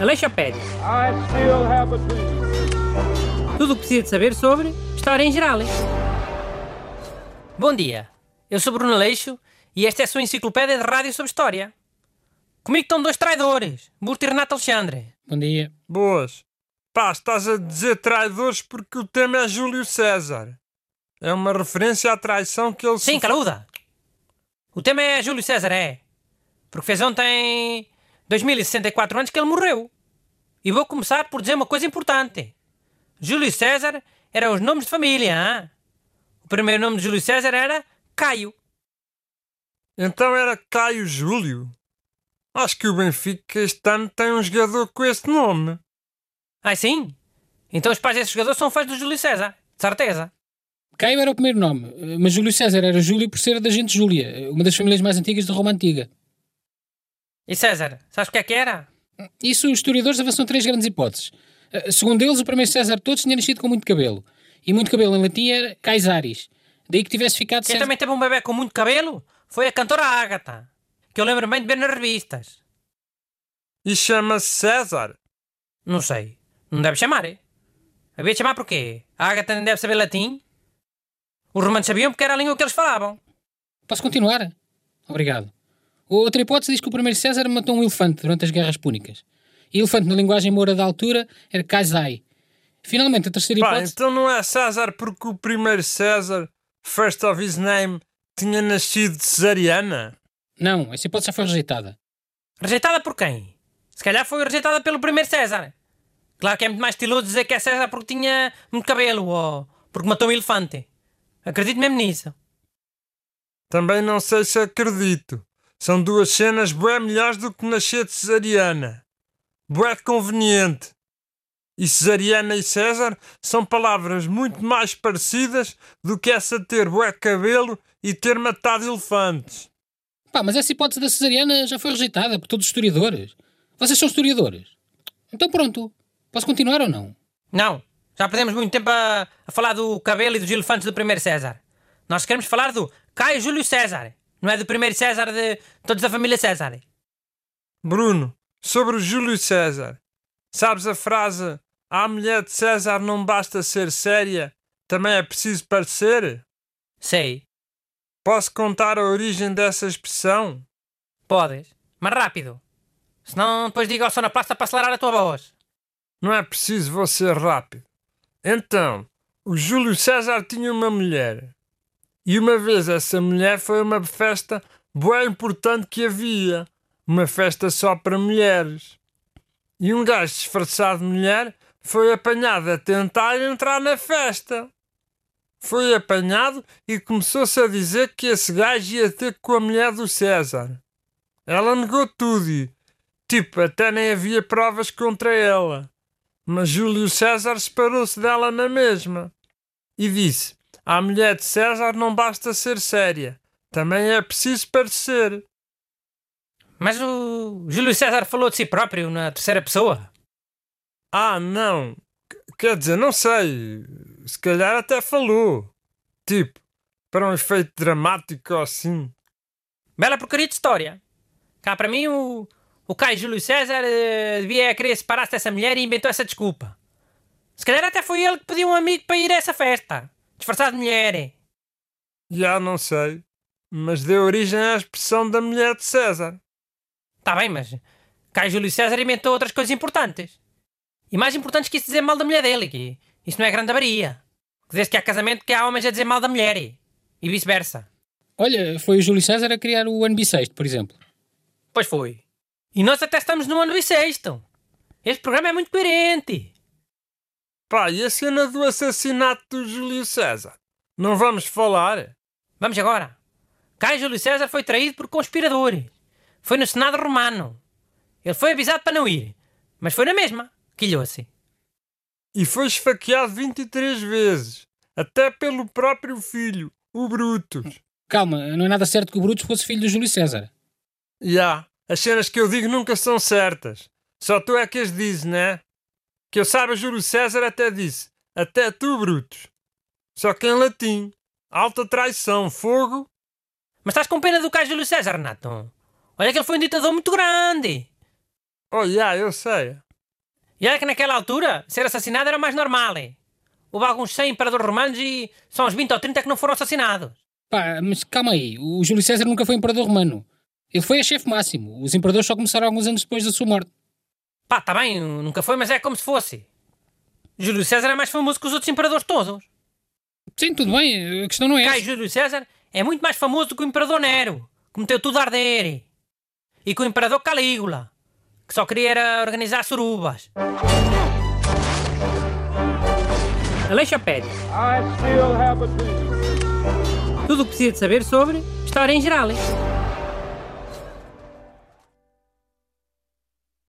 Aleixopédia. I still have a dream. Tudo o que precisa de saber sobre história em geral. Bom dia, eu sou Bruno Aleixo e esta é a sua enciclopédia de rádio sobre história. Comigo estão dois traidores, Burto e Renato Alexandre. Bom dia. Boas. Pá, estás a dizer traidores porque o tema é Júlio César. É uma referência à traição que ele Sim, sofreu- caluda. O tema é Júlio César, é. Porque fez ontem 2064 anos que ele morreu. E vou começar por dizer uma coisa importante. Júlio César eram os nomes de família, hã? O primeiro nome de Júlio César era Caio. Então era Caio Júlio. Acho que o Benfica este ano tem um jogador com esse nome. Ah, sim? Então os pais desse jogador são fãs do Júlio César. De certeza. Caio era o primeiro nome, mas Júlio César era Júlio por ser da gente Júlia, uma das famílias mais antigas de Roma Antiga. E César, sabes o que é que era? Isso os historiadores avançam três grandes hipóteses. Eh, Segundo eles, o primeiro César de todos tinha nascido com muito cabelo. E muito cabelo em latim era Caesaris. Daí que tivesse ficado Quem César... também teve um bebê com muito cabelo foi a cantora Ágata. Que eu lembro bem de ver nas revistas. E chama-se César. Não sei. Não deve chamar, é? Havia de chamar porquê? A Ágata nem deve saber latim? Os romanos sabiam porque era a língua que eles falavam. Posso continuar? Obrigado. Outra hipótese diz que o primeiro César matou um elefante durante as guerras púnicas. E elefante na linguagem moura da altura era Kaisai. Finalmente, a terceira Pá, hipótese... então não é César porque o primeiro César, first of his name, tinha nascido de cesariana? Não, essa hipótese já foi rejeitada. Rejeitada por quem? Se calhar foi rejeitada pelo primeiro César. Claro que é muito mais estiloso dizer que é César porque tinha muito cabelo ou porque matou um elefante. Acredito mesmo nisso. Também não sei se acredito. São duas cenas bué melhores do que nascer de cesariana. Bué conveniente. E cesariana e César são palavras muito mais parecidas do que essa de ter bué cabelo e ter matado elefantes. Pá, mas essa hipótese da cesariana já foi rejeitada por todos os historiadores. Vocês são historiadores. Então pronto. Posso continuar ou não? Não. Já perdemos muito tempo a, a falar do cabelo e dos elefantes do primeiro César. Nós queremos falar do Caio Júlio César. Não é do primeiro César de todos da família César. Bruno, sobre o Júlio César. Sabes a frase à mulher de César não basta ser séria, também é preciso parecer? Sei. Posso contar a origem dessa expressão? Podes. Mas rápido. Senão depois diga ao sonoplasta para acelerar a tua voz. Não é preciso ser rápido. Então, o Júlio César tinha uma mulher. E uma vez essa mulher foi a uma festa bem importante que havia. Uma festa só para mulheres. E um gajo disfarçado de mulher foi apanhado a tentar entrar na festa. Foi apanhado e começou-se a dizer que esse gajo ia ter com a mulher do César. Ela negou tudo tipo, até nem havia provas contra ela. Mas Júlio César separou-se dela na mesma e disse: À mulher de César não basta ser séria, também é preciso parecer. Mas o Júlio César falou de si próprio na terceira pessoa. Ah, não, Qu- quer dizer, não sei, se calhar até falou, tipo, para um efeito dramático assim. Bela porcaria de história. Cá para mim o, o Caio Júlio César eh, devia querer separar-se dessa mulher e inventou essa desculpa. Se calhar até foi ele que pediu um amigo para ir a essa festa. Disfarçado de mulher. Já não sei, mas deu origem à expressão da mulher de César. Tá bem, mas Caio Júlio César inventou outras coisas importantes. E mais importantes que isso dizer mal da mulher dele. Que isso não é grande avaria. Desde que há casamento que há homens a dizer mal da mulher. E vice-versa. Olha, foi o Júlio César a criar o ano bissexto, por exemplo. Pois foi. E nós até estamos no ano bissexto. Este programa é muito coerente. Pá, e a cena do assassinato do Júlio César? Não vamos falar? Vamos agora. Caio Júlio César foi traído por conspiradores. Foi no Senado Romano. Ele foi avisado para não ir. Mas foi na mesma. Quilhou-se. E foi esfaqueado 23 vezes, até pelo próprio filho, o Brutus. Calma, não é nada certo que o Brutus fosse filho do Júlio César. Já, as cenas que eu digo nunca são certas. Só tu é que as dizes, né? Que eu saiba, Júlio César até disse, até tu, Brutus. Só que em latim, alta traição, fogo. Mas estás com pena do Caio Júlio César, Renato? Olha que ele foi um ditador muito grande. Oh, yeah, eu sei. E olha que naquela altura, ser assassinado era mais normal. eh? Houve alguns 100 imperadores romanos e só uns 20 ou 30 que não foram assassinados. Pá, mas calma aí, o Júlio César nunca foi imperador romano. Ele foi a chefe máximo. Os imperadores só começaram alguns anos depois da sua morte. Pá, tá bem, nunca foi, mas é como se fosse. Júlio César é mais famoso que os outros imperadores todos. Sim, tudo bem, a questão não é Cai essa. Júlio César é muito mais famoso do que o imperador Nero, que meteu tudo a arder. E que o imperador Calígula, que só queria era organizar surubas. Aleixopédia. I still have a dream. Tudo o que precisa de saber sobre história em geral.